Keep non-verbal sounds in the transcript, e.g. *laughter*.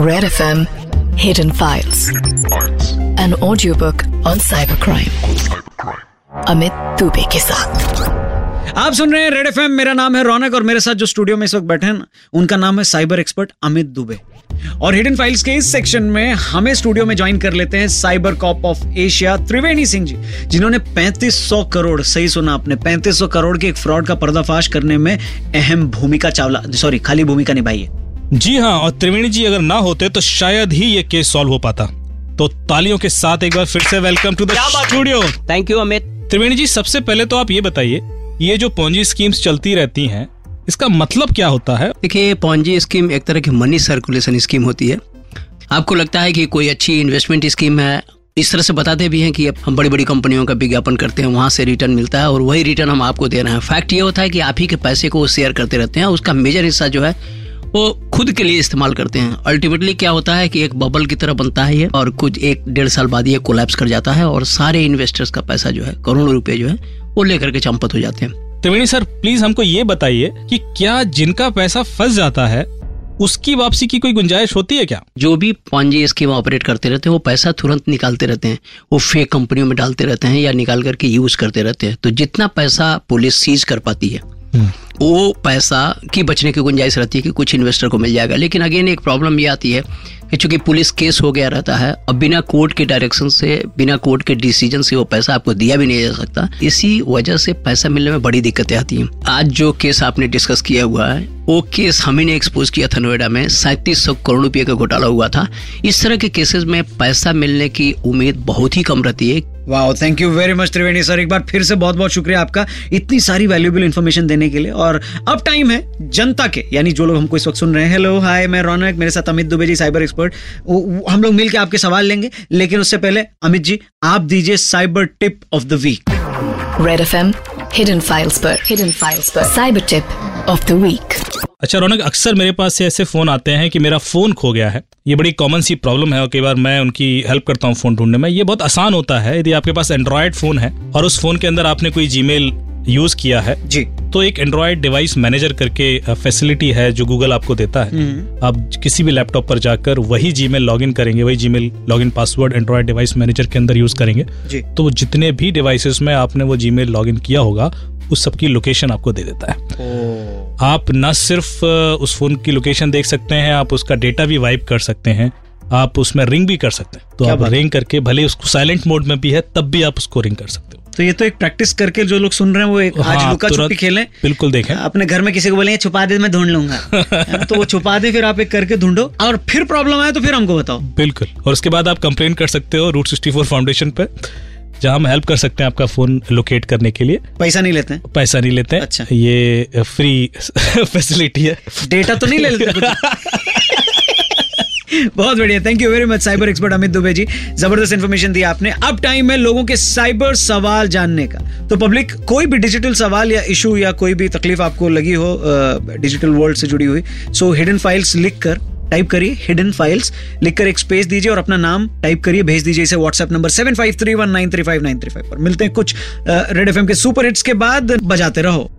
Red FM Hidden Files. An audiobook on cybercrime. Amit Dubey के आप सुन रहे हैं रेड एफ़ मेरा नाम है रौनक और मेरे साथ जो स्टूडियो में इस वक्त बैठे हैं, उनका नाम है साइबर एक्सपर्ट अमित दुबे और हिडन फाइल्स के इस सेक्शन में हमें स्टूडियो में ज्वाइन कर लेते हैं cyber cop of Asia Triveni Singh ji, जिन्होंने 3500 करोड़, सही सुना आपने 3500 करोड़ के एक फ्रॉड का पर्दाफाश करने में अहम भूमिका चावला सॉरी खाली भूमिका निभाई है जी हाँ और त्रिवेणी जी अगर ना होते तो शायद ही ये केस सॉल्व हो पाता। तो तालियों के साथ एक बार फिर से welcome to the studio thank you Amit Triveni ji सबसे पहले तो आप ये बताइए ये जो पोंजी स्कीम्स चलती रहती हैं इसका मतलब क्या होता है? देखिए पॉन्जी स्कीम एक तरह की मनी सर्कुलेशन स्कीम होती है। आपको लगता है कि कोई अच्छी इन्वेस्टमेंट स्कीम है इस तरह से बताते भी हैं कि अब हम बड़ी बड़ी कंपनियों का विज्ञापन करते हैं वहाँ से रिटर्न मिलता है और वही रिटर्न हम आपको दे रहे हैं। फैक्ट ये होता है कि आप ही के पैसे को शेयर करते रहते हैं उसका मेजर हिस्सा जो है वो खुद के लिए इस्तेमाल करते हैं। अल्टीमेटली क्या होता है कि एक बबल की तरह बनता है ये और कुछ एक डेढ़ साल बाद ये कोलैप्स कर जाता है और सारे इन्वेस्टर्स का पैसा जो है करोड़ों रुपए जो है वो लेकर के चंपत हो जाते हैं। त्रिवेणी सर प्लीज़ हमको ये बताइए कि क्या जिनका पैसा फंस जाता है उसकी वापसी की कोई गुंजाइश होती है क्या? जो भी पॉन्जी स्कीम ऑपरेट करते रहते हैं वो पैसा तुरंत निकालते रहते हैं। वो फेक कंपनियों में डालते रहते हैं या निकाल करके यूज़ करते रहते हैं। तो जितना पैसा पुलिस सीज कर पाती है वो पैसा की बचने की गुंजाइश रहती है कि कुछ इन्वेस्टर को मिल जाएगा। लेकिन अगेन एक प्रॉब्लम ये आती है कि चूँकि पुलिस केस हो गया रहता है, अब बिना कोर्ट के डायरेक्शन से, बिना कोर्ट के डिसीज़न से वो पैसा आपको दिया भी नहीं जा सकता। इसी वजह से पैसा मिलने में बड़ी दिक्कतें आती हैं। आज जो केस आपने डिस्कस किया हुआ है, वो केस हम ने एक्सपोज किया था नोएडा में, सैंतीस करोड़ रुपये का घोटाला हुआ था। इस तरह के केसेस में पैसा मिलने की उम्मीद बहुत ही कम रहती है। वाह thank you very much Triveni sir एक बार फिर से बहुत बहुत शुक्रिया आपका इतनी सारी वैल्यूबल इन्फॉर्मेशन देने के लिए। और अब टाइम है जनता के, यानी जो लोग हमको इस वक्त सुन रहे हैं। हेलो हाय मैं रौनक, मेरे साथ अमित दुबे जी साइबर एक्सपर्ट हम लोग मिलकर आपके सवाल लेंगे, लेकिन उससे पहले अमित जी, आप दीजिए cyber tip of the week Red FM Hidden Files पर, Hidden Files पर, Cyber Tip of the Week. अच्छा रौनक अक्सर मेरे पास से ऐसे फ़ोन आते हैं कि मेरा फ़ोन खो गया है। ये बड़ी कॉमन सी प्रॉब्लम है और कई बार मैं उनकी हेल्प करता हूँ फ़ोन ढूँढने में। ये बहुत आसान होता है यदि आपके पास एंड्रॉयड फ़ोन है और उस फ़ोन के अंदर आपने कोई जीमेल यूज़ किया है जी। तो एक एंड्रॉयड डिवाइस मैनेजर करके फैसिलिटी है जो गूगल आपको देता है। आप किसी भी लैपटॉप पर जाकर वही जीमेल लॉगिन करेंगे वही Gmail login password Android device manager के अंदर यूज़ करेंगे जी। तो जितने भी डिवाइसेस में आपने वो जीमेल लॉगिन किया होगा उस सबकी लोकेशन आपको दे देता है। आप न सिर्फ़ उस फ़ोन की लोकेशन देख सकते हैं आप उसका डेटा भी वाइप कर सकते हैं आप उसमें रिंग भी कर सकते हैं। तो आप रिंग करके भले उसको साइलेंट मोड में भी है तब भी आप उसको रिंग कर सकते हो। तो ये तो एक प्रैक्टिस करके जो लोग सुन रहे हैं वो एक हाँ, आज लुका छुपी खेलें। बिल्कुल देखें। अपने घर में किसी को बोले छुपा दे मैं ढूंढ लूँगा। *laughs* तो वो छुपा दे फिर आप एक करके ढूंढो। और फिर प्रॉब्लम आए तो फिर हमको बताओ। बिल्कुल। और उसके बाद आप कंप्लेन कर सकते हो रूट सिक्सटी फाउंडेशन पे। जहाँ हम हेल्प कर सकते हैं आपका फ़ोन लोकेट करने के लिए। पैसा नहीं लेते हैं? पैसा नहीं लेते हैं। अच्छा। ये फ्री फैसिलिटी *laughs* है। डेटा तो नहीं ले लेते *laughs* बहुत बढ़िया। Thank you very much cyber expert Amit Dubey ji. ज़बरदस्त इन्फॉर्मेशन दी आपने। अब टाइम है लोगों के साइबर सवाल जानने का। तो पब्लिक कोई भी डिजिटल सवाल या इशू या कोई भी तकलीफ़ आपको लगी हो डिजिटल वर्ल्ड से जुड़ी हुई सो हिडन फाइल्स लिख कर टाइप करिए हिडन फाइल्स लिखकर एक स्पेस दीजिए और अपना नाम टाइप करिए, भेज दीजिए इसे WhatsApp number seven five three one nine three five nine three five पर। मिलते हैं कुछ रेड एफ़ के सुपर हिट्स के बाद, बजाते रहो।